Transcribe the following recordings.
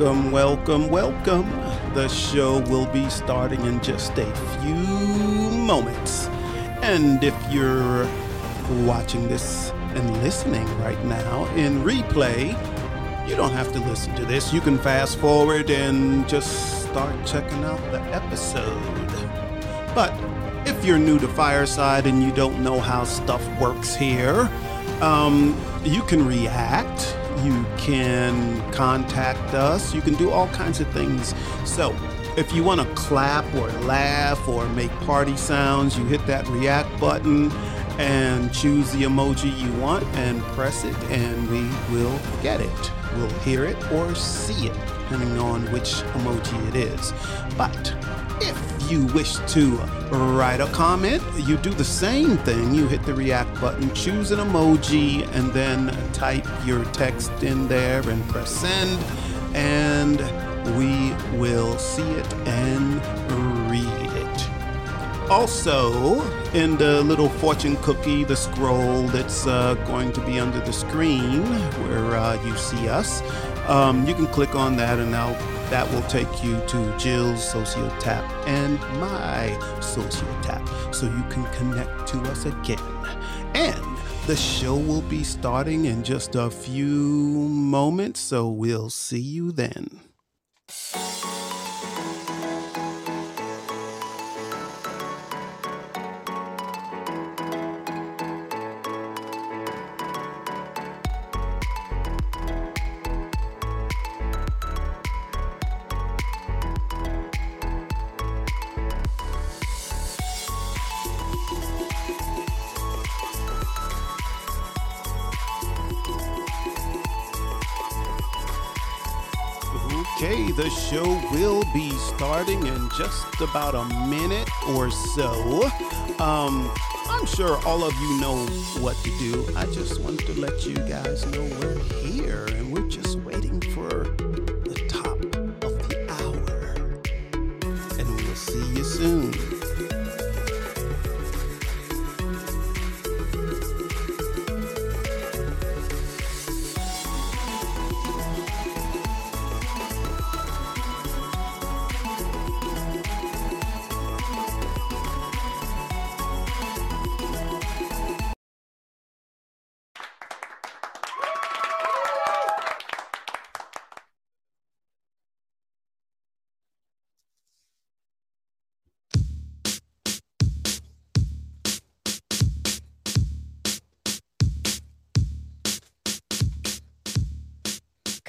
Welcome, welcome, welcome. The show will be starting in just a few moments. And if you're watching this and listening right now in replay, you don't have to listen to this. You can fast forward and just start checking out the episode. But if you're new to Fireside and you don't know how stuff works here, um, you can react, you can contact us, you can do all kinds of things. So, if you want to clap or laugh or make party sounds, you hit that react button and choose the emoji you want and press it, and we will get it. We'll hear it or see it, depending on which emoji it is. But if you wish to write a comment, you do the same thing. You hit the react button, choose an emoji, and then type your text in there and press send, and we will see it and read it. Also, in the little fortune cookie, the scroll that's uh, going to be under the screen where uh, you see us, um, you can click on that and now that will take you to Jill's Sociotap and my Sociotap so you can connect to us again. And the show will be starting in just a few moments, so we'll see you then. The show will be starting in just about a minute or so. Um, I'm sure all of you know what to do. I just wanted to let you guys know we're here and we're just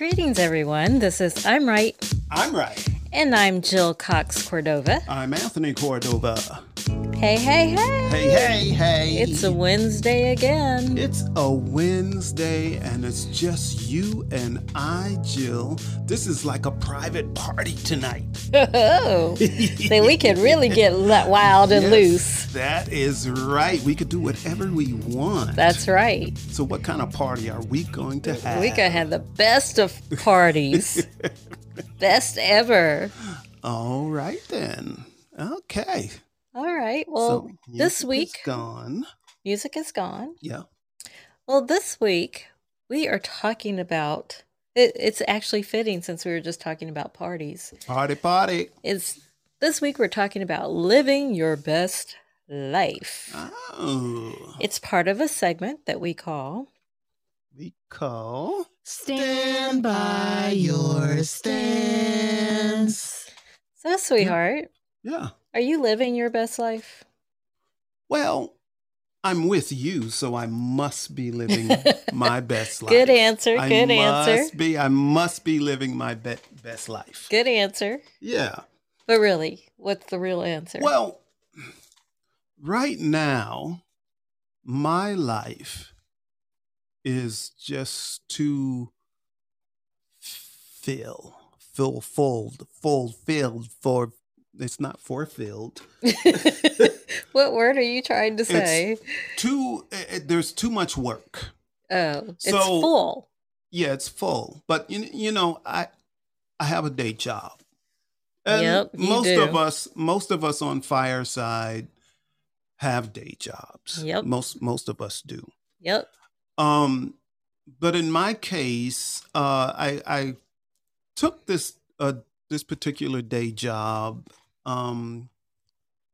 Greetings, everyone. This is I'm Right, I'm right. and I'm Jill Cox Cordova. I'm Anthony Cordova. Hey, hey, hey! Hey, hey, hey. It's a Wednesday again. It's a Wednesday and it's just you and I, Jill. This is like a private party tonight. Oh, so we can really get wild and Yes, loose. That is right. We could do whatever we want. That's right. so what kind of party are we going to have? We gonna have the best of parties, best ever. All right then. Okay. All right. Well, this music is week gone. music is gone. Yeah. Well, this week we are talking about. It, it's actually fitting since we were just talking about parties. Party party. It's this week we're talking about living your best life. Oh. It's part of a segment that we call We call Stand by your stance. So sweetheart, Yeah. Are you living your best life? Well, I'm with you, so I must be living my best life. Good answer. I Good must answer. Be, I must be living my be- best life. Good answer. Yeah. But really, what's the real answer? Well, right now, my life is just too fill, full, full, fulfilled for. It's not fulfilled. what word are you trying to say? Too. eh, eh, there's too much work. oh, it's So- full. Yeah, it's full. But you, you know, I I have a day job. And Yep, most do. of us most of us on fireside have day jobs. Yep. Most most of us do. Yep. Um but in my case, uh I I took this uh, this particular day job um,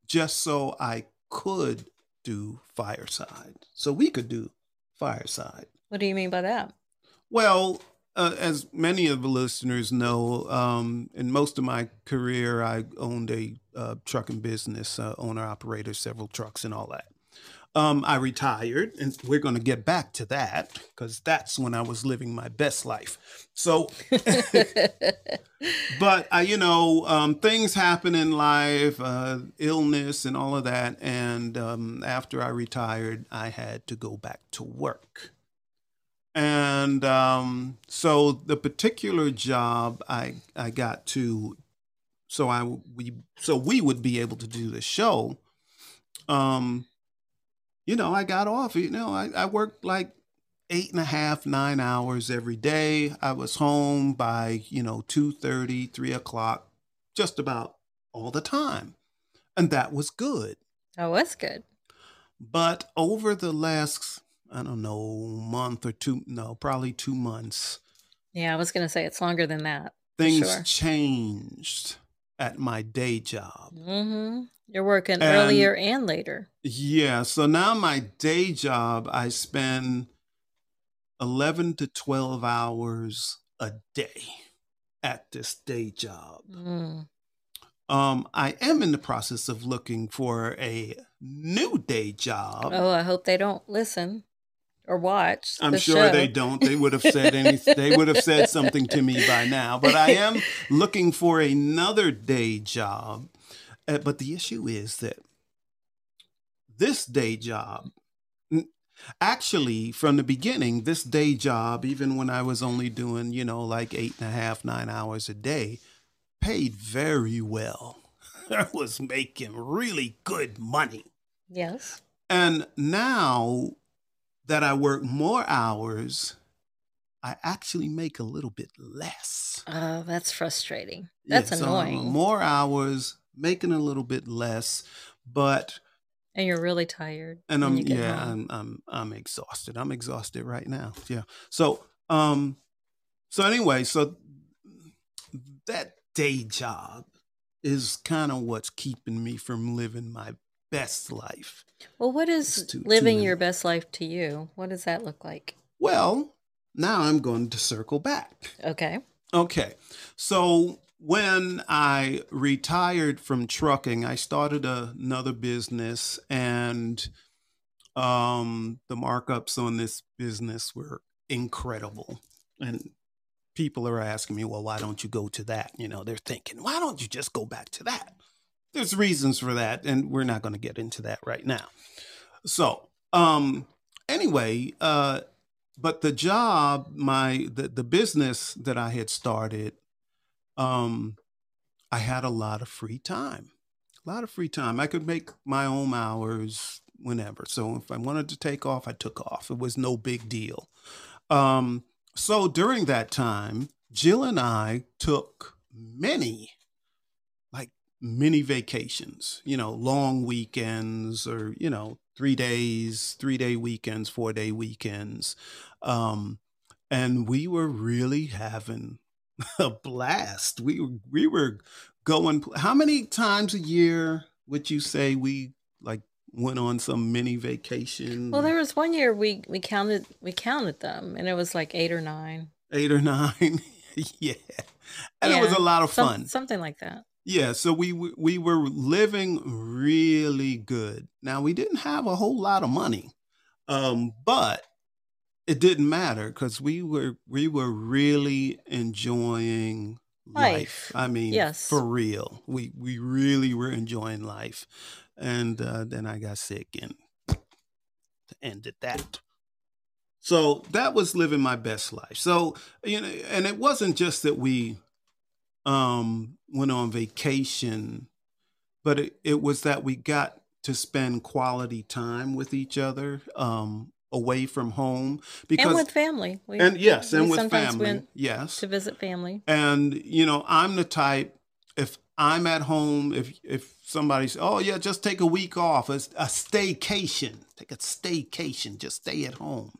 just so I could do fireside, so we could do fireside. What do you mean by that? Well, uh, as many of the listeners know, um, in most of my career, I owned a uh, trucking business, uh, owner operator, several trucks, and all that. Um, I retired, and we're going to get back to that because that's when I was living my best life. So, but I, you know, um, things happen in life, uh, illness, and all of that. And um, after I retired, I had to go back to work. And um, so the particular job I I got to, so I we so we would be able to do the show. Um, you know, I got off. You know, I, I worked like eight and a half, nine hours every day. I was home by, you know, 2.30, 3 o'clock, just about all the time. And that was good. That was good. But over the last, I don't know, month or two, no, probably two months, Yeah, I was going to say it's longer than that. things Sure. changed at my day job. hmm You're working And- earlier and later. Yeah, so now my day job, I spend 11 to 12 hours a day at this day job. Mm. Um, I am in the process of looking for a new day job. Oh, I hope they don't listen or watch. I'm the sure show. they don't. They would have said any. they would have said something to me by now. But I am looking for another day job. Uh, but the issue is that this day job, actually, from the beginning, this day job, even when I was only doing, you know, like eight and a half, nine hours a day, paid very well. I was making really good money. Yes. And now that I work more hours, I actually make a little bit less. Oh, that's frustrating. That's Yeah, so I'm annoying. more hours, making a little bit less, but and you're really tired. and I'm yeah, home. I'm I'm I'm exhausted. I'm exhausted right now. Yeah. So um so anyway, so that day job is kind of what's keeping me from living my best life. Well, what is It's too- too living your best life to you? What does that look like? Well, now I'm going to circle back. Okay. Okay. So when I retired from trucking, I started another business and um the markups on this business were incredible. And people are asking me, "Well, why don't you go to that?" You know, they're thinking, "Why don't you just go back to that?" There's reasons for that and we're not going to get into that right now. So, um anyway, uh but the job my the, the business that i had started um i had a lot of free time a lot of free time. I could make my own hours whenever. So if i wanted to take off i took off. It was no big deal. Um so during that time jill and i took many like many vacations you know long weekends or you know three days three day weekends four day weekends. Um, and we were really having a blast. We were we were going. How many times a year would you say we like went on some mini vacation? Well, there was one year we we counted we counted them, and it was like eight or nine. eight or nine. yeah, and it was a lot of Some- fun. something like that. Yeah, so we we were living really good. Now we didn't have a whole lot of money, um, but it didn't matter because we were we were really enjoying life. Life. I mean, Yes. for real, we we really were enjoying life, and uh, then I got sick and ended that. So that was living my best life. So you know, and it wasn't just that we um, went on vacation, but it, it was that we got to spend quality time with each other um, away from home because and with family. We, and yes, and with family, yes. to visit family. And you know, I'm the type if I'm at home. If if somebody's, oh yeah, just take a week off. It's a staycation. Take a staycation. Just stay at home.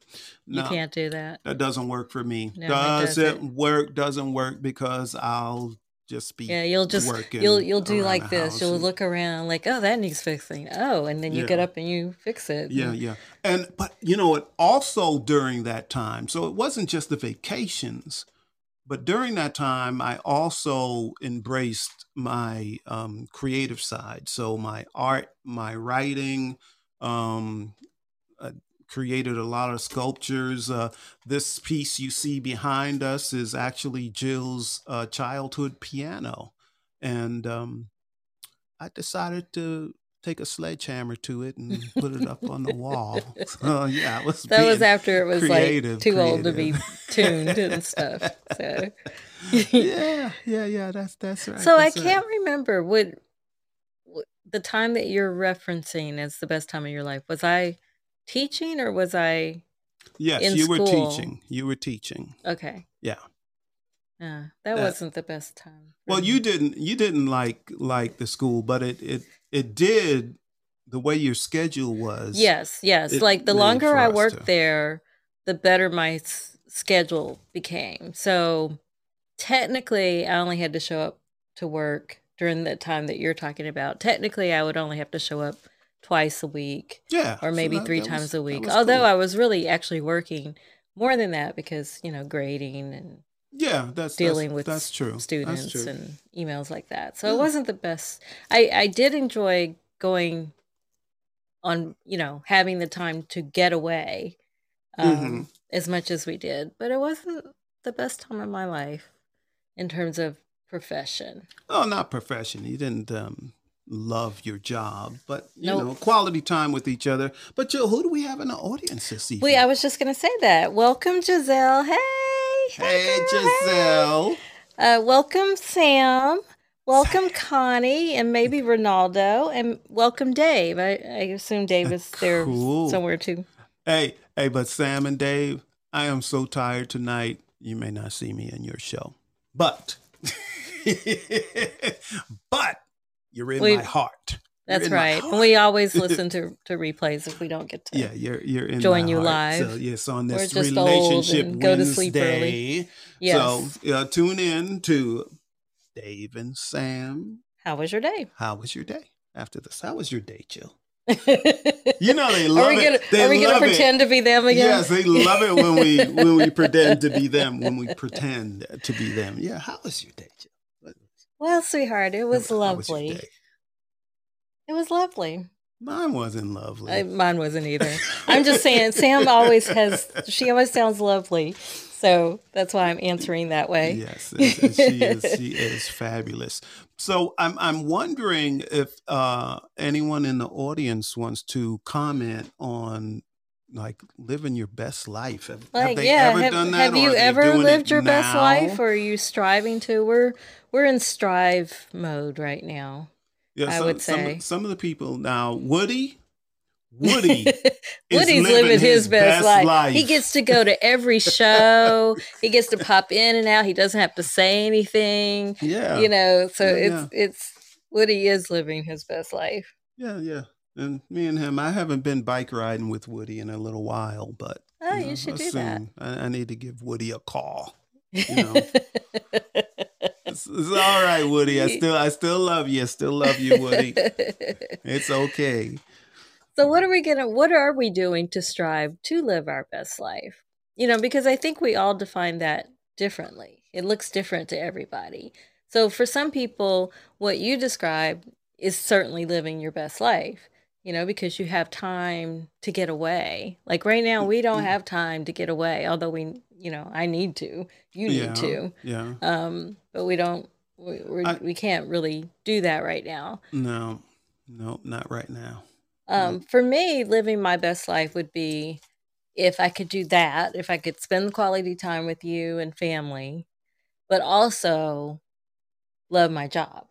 You can't do that. That doesn't work for me. No, it doesn't doesn't. work. Doesn't work because I'll just be Yeah, you'll just working you'll you'll do like this. You'll and- look around like, oh, that needs fixing. Oh, and then you get up and you fix it. Yeah, yeah. And but you know it also during that time, so it wasn't just the vacations, but during that time I also embraced my um creative side. So my art, my writing, um uh, created a lot of sculptures. Uh this piece you see behind us is actually Jill's uh childhood piano. And um I decided to take a sledgehammer to it and put it up on the wall. So yeah, I was That was after it was creative, like too old to be tuned and stuff. So yeah, yeah, yeah. That's that's right. So I that's right. can't remember what, what the time that you're referencing as the best time of your life. Was I teaching or was I Yes, you were teaching. You were teaching. okay? Yeah. Yeah, that That- wasn't the best time. Well, me. you didn't you didn't like like the school, but it it it did the way your schedule was. Yes, yes. like the longer I worked to- there, the better my s- schedule became. So technically, I only had to show up to work during the time that you're talking about. Technically, I would only have to show up twice a week Yeah. or so maybe that- three that times was- a week. Although cool. I was really actually working more than that because, you know, grading and Yeah, that's dealing that's, with that's true. students that's true. and emails like that. So Yeah. it wasn't the best. I I did enjoy going on, you know, having the time to get away um, Mhm. as much as we did, but it wasn't the best time of my life in terms of profession. Oh, not profession. You didn't um, love your job, but you Nope. know, quality time with each other. But Jill, who do we have in the audience this evening? Wait, I was just gonna say that. Welcome, Giselle. Hey, Hey, hey. Giselle. Uh, welcome, Sam. Welcome, Connie, and maybe Ronaldo, and welcome, Dave. I, I assume Dave is there Cool. somewhere too. Hey, hey, but Sam and Dave, I am so tired tonight. You may not see me in your show, but, but you're in We- my heart. You're That's right. we always listen to, to replays if we don't get to. Yeah, you're you're in join you live. So yes, on We're this just old relationship and go to sleep early. Wednesday. Yes. So uh, tune in to Dave and Sam. How was your day? How was your day? After this, how was your day, Jill? you know they are love we it. gonna, They are we gonna love it. pretend to be them again? Yes, they love it when we when we pretend to be them. When we pretend to be them. Yeah. How was your day, Jill? Well, sweetheart, it was How was your lovely. day? it was lovely. Mine wasn't lovely. I, mine wasn't either. I'm just saying, Sam always has. She always sounds lovely, so that's why I'm answering that way. Yes, and- and she is. She is fabulous. So I'm I'm wondering if uh, anyone in the audience wants to comment on like living your best life. Have, have they yeah, ever have, done that? have you ever lived your best life, or are you striving to? We're we're in strive mode right now. Yeah, I some, would say. some of the people now. Woody, Woody, is Woody's living living, his, his best, best life. life. He gets to go to every show. he gets to pop in and out. He doesn't have to say anything. yeah, You know, so Yeah, it's it's Woody is living his best life. yeah, yeah. And me and him, I haven't been bike riding with Woody in a little while, but Oh, you, know, you should do that. I, I need to give Woody a call. You know. It's, it's all right, Woody. I still, I still love you. I still love you, Woody. It's okay. so what are we gonna what are we doing to strive to live our best life? You know, because I think we all define that differently. It looks different to everybody. So for some people, what you describe is certainly living your best life. You know, because you have time to get away. Like right now, we don't have time to get away, although we, you know, I need to. You need yeah, to. Yeah. Um, but we don't. We we're, I- we can't really do that right now. No, no, not right now. Um, for me, living my best life would be if I could do that, if I could spend quality time with you and family, but also love my job.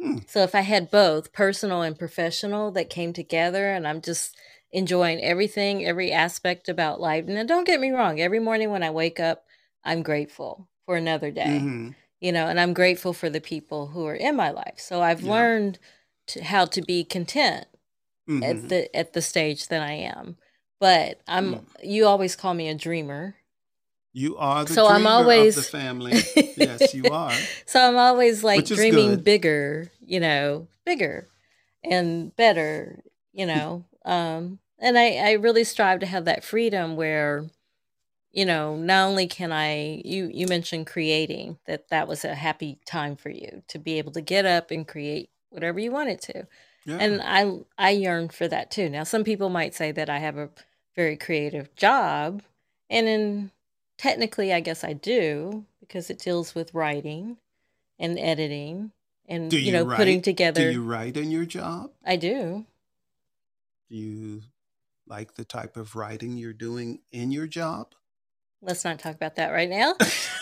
Hmm. So if I had both personal and professional that came together and I'm just enjoying everything, every aspect about life. And don't get me wrong, every morning when I wake up, I'm grateful for another day. Mhm. you know, and I'm grateful for the people who are in my life. So I've Yeah. learned to, how to be content Mhm. at the at the stage that I am. But I'm Mm. you always call me a dreamer. You are the So I'm always- of the family. yes, you are. So I'm always like dreaming good. bigger, you know, bigger and better, you know. Um and I I really strive to have that freedom where you know, not only can I you you mentioned creating that that was a happy time for you to be able to get up and create whatever you wanted to. Yeah. And I I yearn for that too. Now some people might say that I have a very creative job and in technically I guess I do because it deals with writing and editing and do you, you, know write? putting together Do you write in your job? I do. Do you like the type of writing you're doing in your job? Let's not talk about that right now.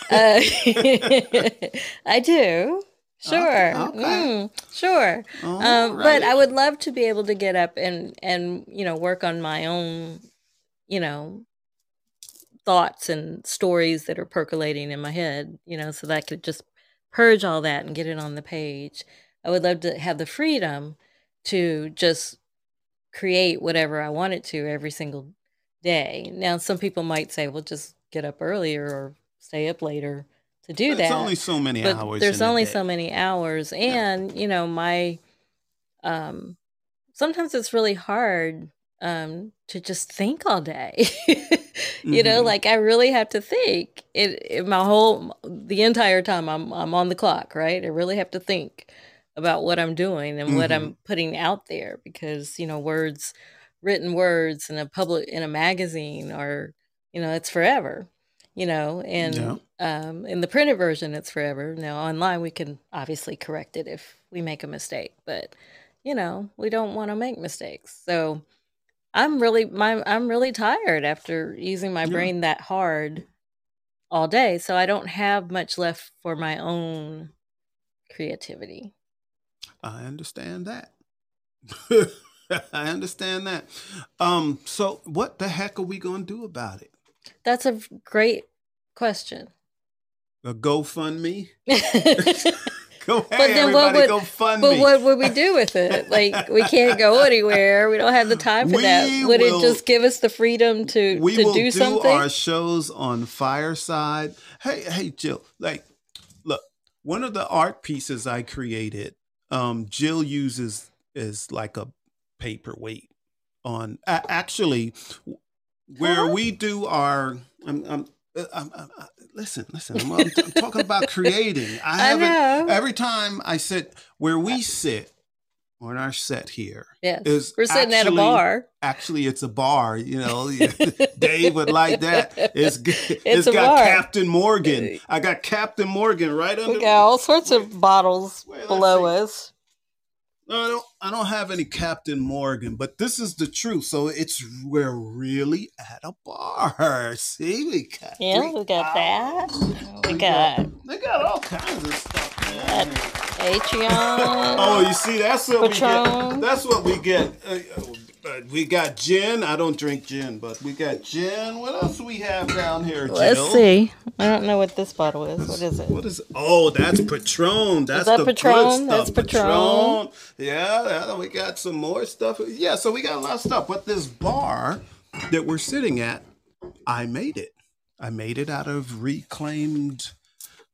uh, I do. Sure. okay. Mm, sure. Um, but I would love to be able to get up and and you know work on my own, you know, thoughts and stories that are percolating in my head. You know, so that I could just purge all that and get it on the page. I would love to have the freedom to just create whatever I wanted to every single day. Now, some people might say, "Well, just get up earlier or stay up later to do that." There's only so many but hours. there's in a only so many hours and you know my um sometimes it's really hard um to just think all day you know Mhm. like i really have to think it, it my whole the entire time i'm i'm on the clock right i really have to think about what i'm doing and what Mhm. i'm putting out there because you know words written words in a public in a magazine are you know it's forever you know and Yeah. um, in the printed version it's forever now online we can obviously correct it if we make a mistake but you know we don't want to make mistakes so i'm really my i'm really tired after using my Yeah. brain that hard all day so i don't have much left for my own creativity I understand that. I understand that. Um, so what the heck are we gonna do about it? that's a great question A GoFundMe? but Go hey then what would- go fund But me. what would we do with it? Like we can't go anywhere. We don't have the time for We that. Would will- it just give us the freedom to we to will do do, something? our shows on Fireside. Hey, hey, Jill. Like, look, one of the art pieces I created, um, Jill uses is like a paperweight on. A- actually, where Huh? we do our. I'm, I'm, uh, I'm, I'm, uh, listen, listen. I'm, I'm, talking about creating. I I haven't. know. Every time I sit where we sit on our set here, yes, is we're sitting at a bar. actually it's a bar you know dave would like that it's It's it's got bar. captain morgan uh, i got captain morgan right under We got all sorts of bottles Wait, below us. No, I don't I don't have any Captain Morgan, but this is the truth. So it's we're really at a bar. See, we got Yeah, we got that. bottles. We got they got all kinds of stuff. man. Patron. Oh, you see, that's what we get. That's what we get. Uh, uh, we got gin. I don't drink gin, but we got gin. What else we have down here, Jill? Let's see. I don't know what this bottle is. What is it? What is? Oh, that's Patron. That's that the Patron? good stuff. That's Patron. Yeah, yeah, we got some more stuff. Yeah, so we got a lot of stuff. But this bar that we're sitting at, I made it. I made it out of reclaimed,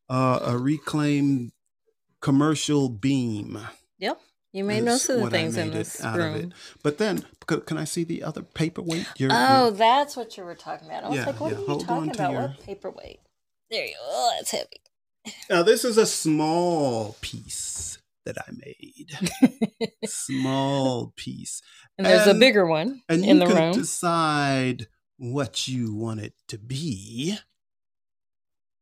uh, a reclaimed commercial beam. Yep. You made most of the things in this out of it. room. But then, c- can I see the other paperweight? Your- Oh, your- that's what you were talking about. I was Yeah, like, what yeah. are you Hold talking about? your- What paperweight? There you go. Oh, that's heavy. now this is a small piece that I made. small piece. And there's a bigger one And in you the can room. decide what you want it to be.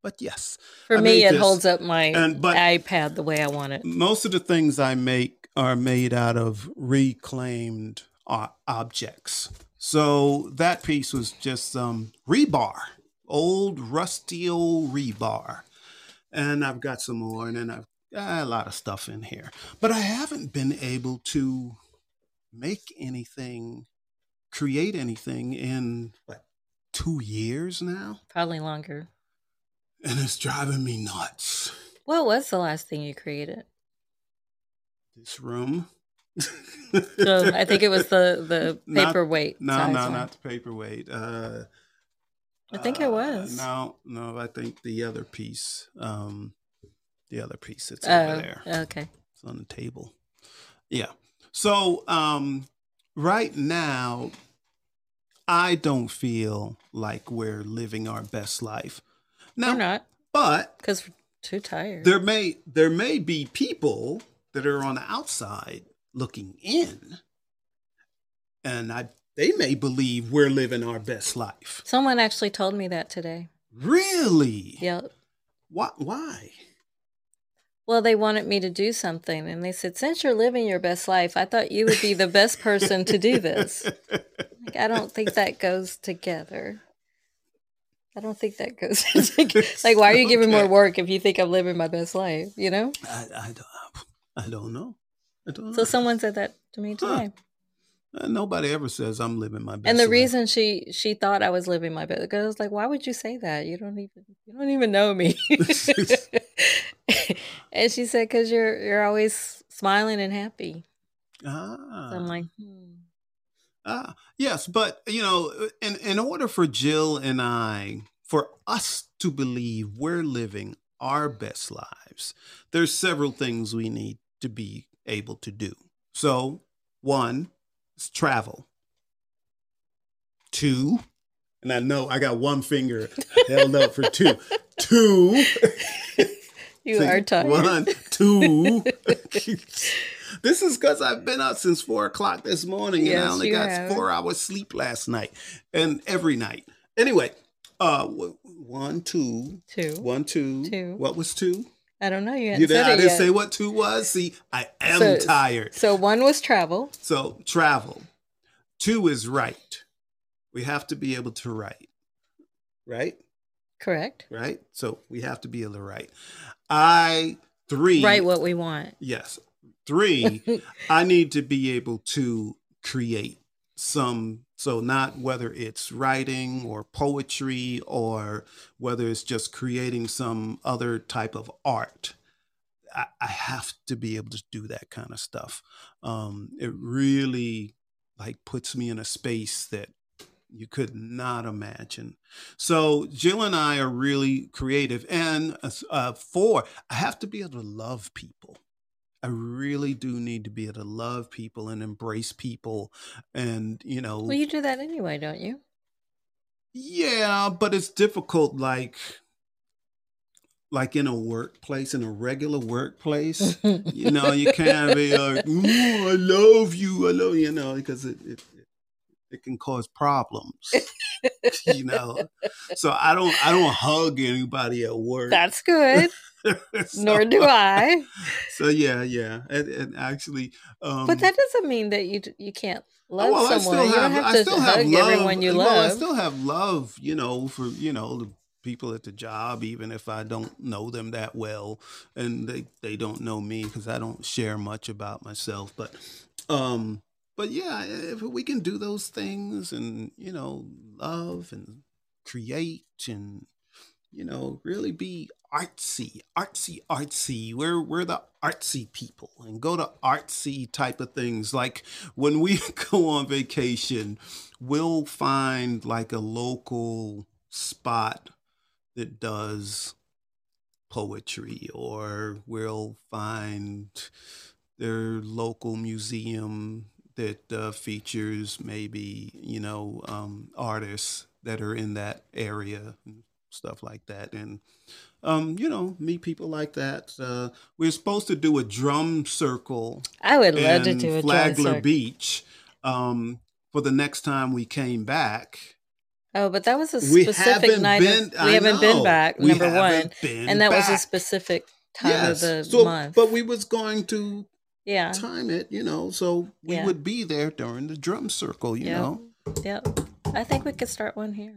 But yes, For I me, it this, holds up my and- iPad the way I want it. most of the things I make are made out of reclaimed uh, objects. So that piece was just some rebar, old rusty old rebar. And I've got some more, and then I've got a lot of stuff in here. But I haven't been able to make anything, create anything in what, two years now? Probably longer. and it's driving me nuts. What was the last thing you created? This room. So I think it was the the Not- paperweight. No, no, one. not the paperweight. Uh, I think it uh, was. No, no, I think the other piece. Um, the other piece that's Oh, over there. okay. It's on the table. Yeah. So um, right now, I don't feel like we're living our best life. No, we're not but because we're too tired. there may there may be people that are on the outside looking in, and I they may believe we're living our best life. Someone actually told me that today. Really? Yep. Why? Why? Well, they wanted me to do something, and they said, "Since you're living your best life, I thought you would be the best person to do this." Like, I don't think that goes together. I don't think that goes. Like, why are you giving more work if you think I'm living my best life? You know. I, I don't. I don't know. I don't So know. someone said that to me today. Uh, nobody ever says I'm living my best. And the life. reason she she thought I was living my best because I was like, why would you say that? You don't even you don't even know me. and she said, because you're you're always smiling and happy. Ah, So I'm like, hmm. ah, yes, but you know, in in order for Jill and I, for us to believe we're living our best lives, there's several things we need to be able to do. So, one is travel. Two, and I know I got one finger held up for two. Two. you are tired. One, two. this is because I've been up since four o'clock this morning and I only got have. four hours sleep last night and every night. Anyway, uh, one, two, Two. one, two. Two. What was two? I don't know. You You did, I didn't yet. say what two was. See, I am So- tired. So one was travel. So travel. Two is write. We have to be able to write. Right? Correct. Right? So we have to be able to write. I three Write what we want. Yes. Three, I need to be able to create some, so not whether it's writing or poetry or whether it's just creating some other type of art. I, I have to be able to do that kind of stuff. Um, it really like puts me in a space that you could not imagine. So Jill and I are really creative, and uh, uh, four, I have to be able to love people. I really do need to be able to love people and embrace people, and you know, Well, you do that anyway, don't you? yeah, but it's difficult, like, like in a workplace, in a regular workplace. you know, you can't be like, "Ooh, I love you, I love you," you know, because it, it it can cause problems. you know, so I don't I don't hug anybody at work. That's good. So- Nor do I. So yeah, yeah, and, and actually, um, But that doesn't mean that you you can't love well, I someone. still you don't have, have I to still have love. everyone you well, I still have love, you know, for you know the people at the job, even if I don't know them that well, and they they don't know me because I don't share much about myself. But, um, but yeah, if we can do those things, and you know, love and create, and you know, really be artsy, artsy, artsy. We're we're the artsy people and go to artsy type of things. Like when we go on vacation, we'll find like a local spot that does poetry, or we'll find their local museum that uh, features maybe you know um, artists that are in that area stuff like that and um, you know meet people like that uh, we're supposed to do a drum circle I would love to do a drum flagler circle. beach um, for the next time we came back Oh, but that was a specific night. been of, we haven't been back. we number one, and that was a specific time yes. of the so, month. but we was going to yeah, time it you know so we Yeah. would be there during the drum circle you Yeah. know yep. I think we could start one here.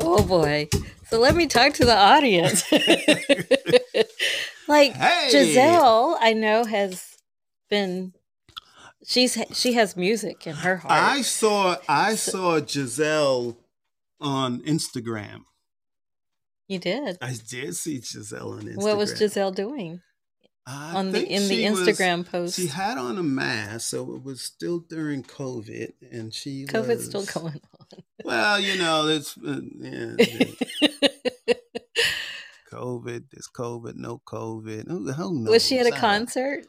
Oh boy! So let me talk to the audience. like Hey! Giselle, I know has been. She's she has music in her heart. I saw I saw Giselle on Instagram. You did. I did see Giselle on Instagram. What was Giselle doing I on the in the she was- Instagram post? She had on a mask, so it was still during COVID, and she COVID's still going on. Well, you know, it's uh, yeah, yeah, COVID. There's COVID, no COVID. Who, who knows? was she at a concert?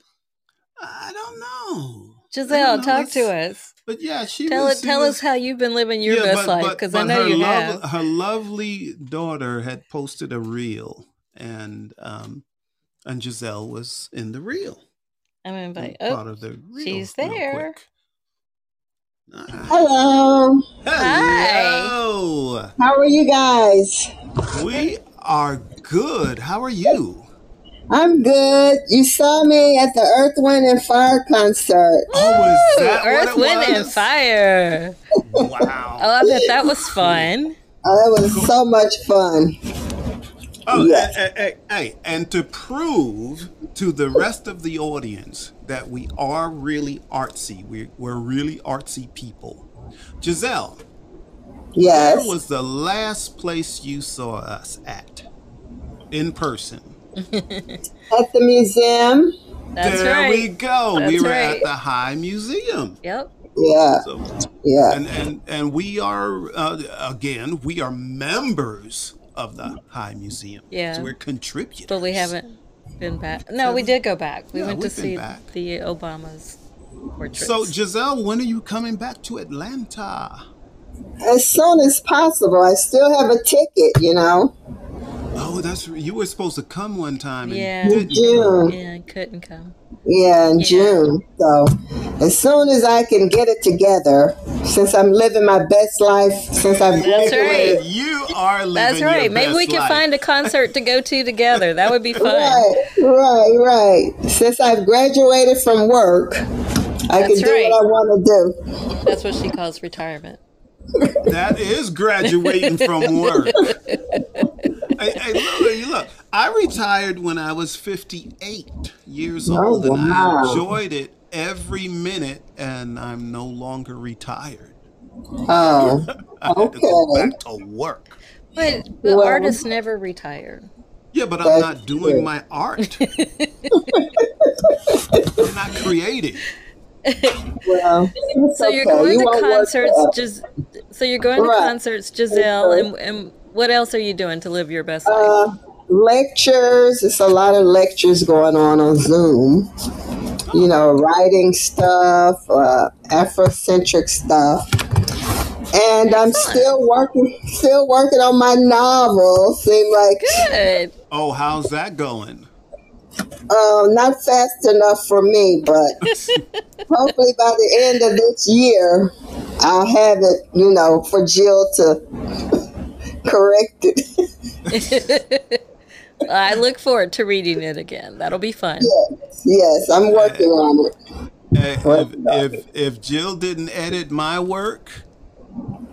I don't know. Giselle, don't know. talk to us. But yeah, she Tell was, it. she Tell was- us how you've been living your Yeah, best but- life, because I know you lov- have. Her lovely daughter had posted a reel, and um, and Giselle was in the reel. I'm gonna invite. part Oh, of the reel. she's there. quick. All right. Hello. Hello. How are you guys? We are good. How are you? I'm good. You saw me at the Earth, Wind, and Fire concert. Oh, was that Earth, what it Wind, and? Fire. Wow. Oh, I bet that that was fun. Oh, it was so much fun. Oh, Yes. and, and- hey, and to prove to the rest of the audience that we are really artsy, we're, we're really artsy people. Giselle, Yes. where was the last place you saw us at in person? At the museum. That's there right. we go. we were right. at the High Museum. Yep. Yeah. So, Yeah. and and and we are uh, again we are members of the High Museum. Yeah. so we're contributors. But we haven't been back. No, we did go back. We Yeah, went to see back. the Obamas portraits. So Giselle, when are you coming back to Atlanta? As soon as possible. I still have a ticket, you know. Oh, that's you were supposed to come one time. And Yeah. In didn't come. June. yeah, couldn't come. Yeah, in Yeah. June. So as soon as I can get it together, since I'm living my best life, since I've That's right. Well, You are living That's your right. Maybe best we can life. find a concert to go to together. That would be fun. Right, right, right. Since I've graduated from work, I That's can do right. what I want to do. That's what she calls retirement. That is graduating from work. hey, hey, look, look, I retired when I was 58 years Oh, old, and I enjoyed it every minute, and I'm no longer retired. Oh, I had to go Okay. back to work. But the Well- artists never retire. Yeah, but I'm not doing true. my art. I'm not creating. well, it's So you're okay. going You to concerts, forever. Gis- so you're going to concerts, Giselle, and, and what else are you doing to live your best life? Uh, lectures. It's a lot of lectures going on on Zoom. You know, writing stuff, uh, Afrocentric stuff. And I'm still working, still working on my novel. Seem like Good. Oh, how's that going? Uh, not fast enough for me, but hopefully by the end of this year, I'll have it, you know, for Jill to correct it. I look forward to reading it again. That'll be fun. yes, I'm working on it. Hey, if, if if Jill didn't edit my work,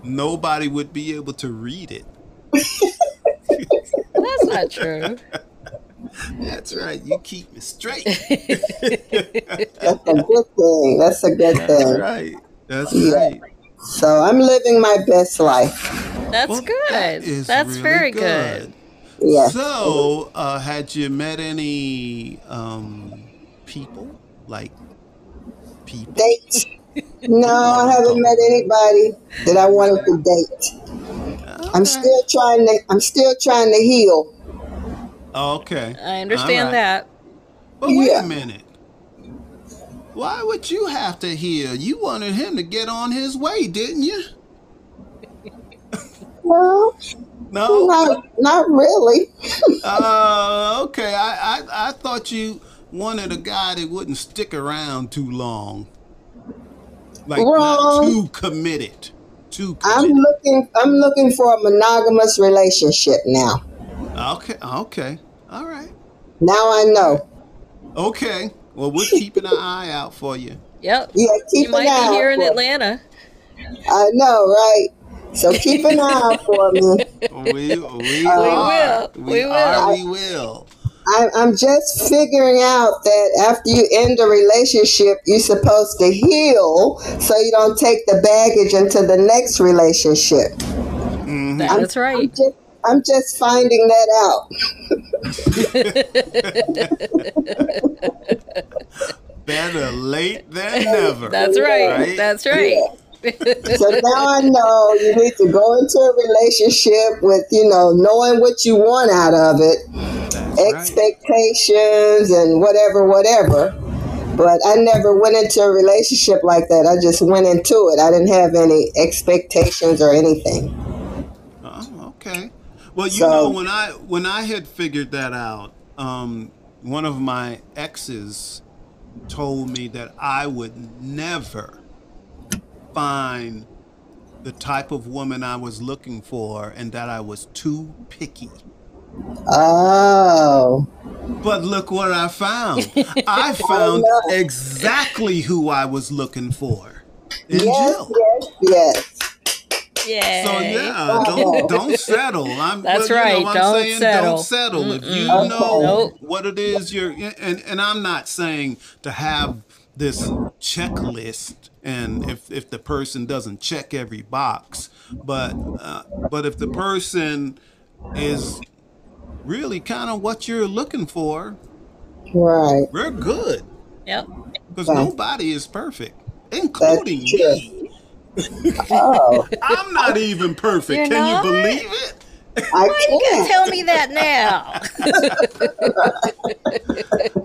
nobody would be able to read it. That's not true. That's right. You keep me straight. That's a good thing. That's a good That's thing. right. That's Yeah. right. So I'm living my best life. That's Well, good. that is That's really very good. Yes. So, uh, had you met any um, people like people? Date. No, I haven't met anybody that I wanted to date. I'm still trying to. I'm still trying to heal. Okay. I understand All right. that. But wait Yeah. a minute. Why would you have to heal? You wanted him to get on his way, didn't you? Well, No. not not really. Uh, okay. I, I I thought you wanted a guy that wouldn't stick around too long. Like not Wrong. too committed. Too I'm looking. I'm looking for a monogamous relationship now. Okay. Okay. All right. Now I know. Okay. Well, we're keeping an eye out for you. Yep. Yeah, keep You might eye be here in for. Atlanta. I know, right? So keep an eye out for me. We we, Uh, are. will. We, We will. are. We will. I, I'm just figuring out that after you end a relationship, you're supposed to heal so you don't take the baggage into the next relationship. Mhm. That's I'm right. just I'm just finding that out. Better late than never. That's right. Right? That's right. So now I know you need to go into a relationship with, you know, knowing what you want out of it, That's right. expectations and whatever, whatever. But I never went into a relationship like that. I just went into it. I didn't have any expectations or anything. Oh, okay. Well, you So- know, when I when I had figured that out, um, one of my exes told me that I would never find the type of woman I was looking for, and that I was too picky. Oh, But look what I found. I found exactly who I was looking for in yes, Jill. yes, yes. Yeah. So yeah, don't oh. don't settle. I'm, That's but, you know, right, I'm don't saying settle. don't settle. If you Okay. know Nope. what it is, you're and and I'm not saying to have this checklist and if if the person doesn't check every box, but uh, but if the person is really kind of what you're looking for, Right. we're good Yep. because Right. nobody is perfect, including true. me. Oh, I'm not even perfect. You're Can not? you believe it? I You can can't. tell me that now.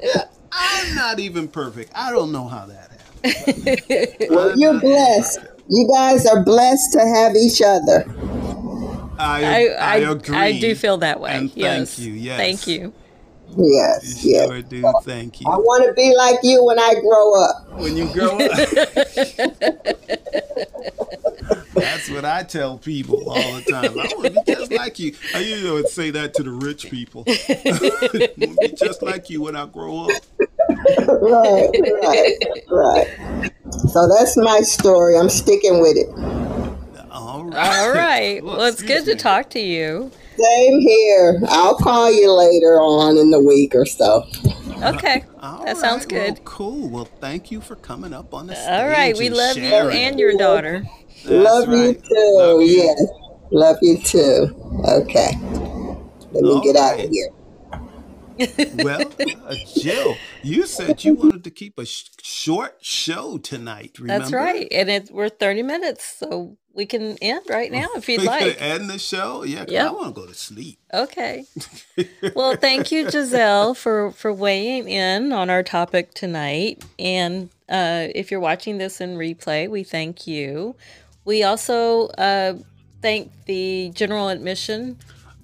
I'm not even perfect. I don't know how that happened. Well, you're not- blessed. You guys are blessed to have each other. I, I, I, I, agree. I do feel that way. And thank you, yes. Thank you. Yes, You yes. sure do. Thank you. I want to be like you when I grow up. When you grow up, that's what I tell people all the time. I want to be just like you. I usually would say that to the rich people. I want to be just like you when I grow up. right, right, right. So that's my story. I'm sticking with it. All right. All right. Well, Well, it's good excuse to talk to you. Same here. I'll call you later on in the week or so. Okay. All that sounds right, well, good. cool. Well, thank you for coming up on the stage. All right. We and love you and your daughter. That's Love you too. Love you. Yes. Love you too. Okay. Let me All get out of here. Well, uh, Jill, you said you wanted to keep a sh- short show tonight. Remember? That's right. And it's we're 30 minutes, so we can end right now if you'd like. end the show. Yeah, 'cause I want to go to sleep. Okay. Well, thank you, Giselle, for for weighing in on our topic tonight. And uh, if you're watching this in replay, we thank you. We also uh, thank the general admission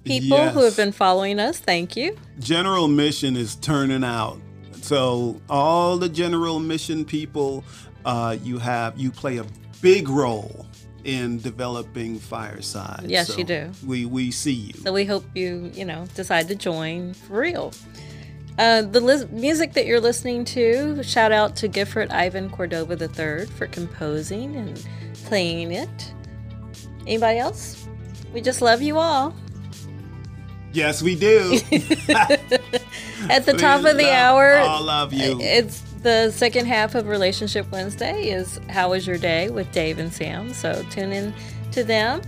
people who have been following us. Thank you. General Mission is turning out. So all the General Mission people, uh, you have you play a big role in developing Fireside. Yes, So you do. We we see you. So we hope you, you know, decide to join for real. Uh, the lis- music that you're listening to, shout out to Gifford Ivan Cordova III for composing and playing it. Anybody else? We just love you all. Yes, we do. At the top of the hour, all of you. it's the second half of Relationship Wednesday is How Was Your Day with Dave and Sam. So tune in to them.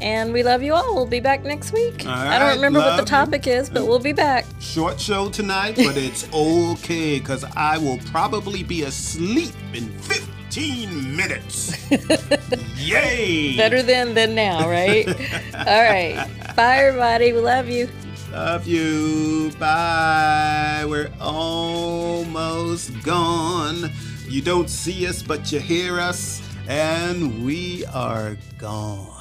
And we love you all. We'll be back next week. All I don't remember what the love you. topic is, but we'll be back. Short show tonight, but it's okay because I will probably be asleep in 15 minutes. Yay! Better than than now, right? All right. Bye, everybody. We love you. Love you. Bye. We're almost gone. You don't see us, but you hear us, and we are gone.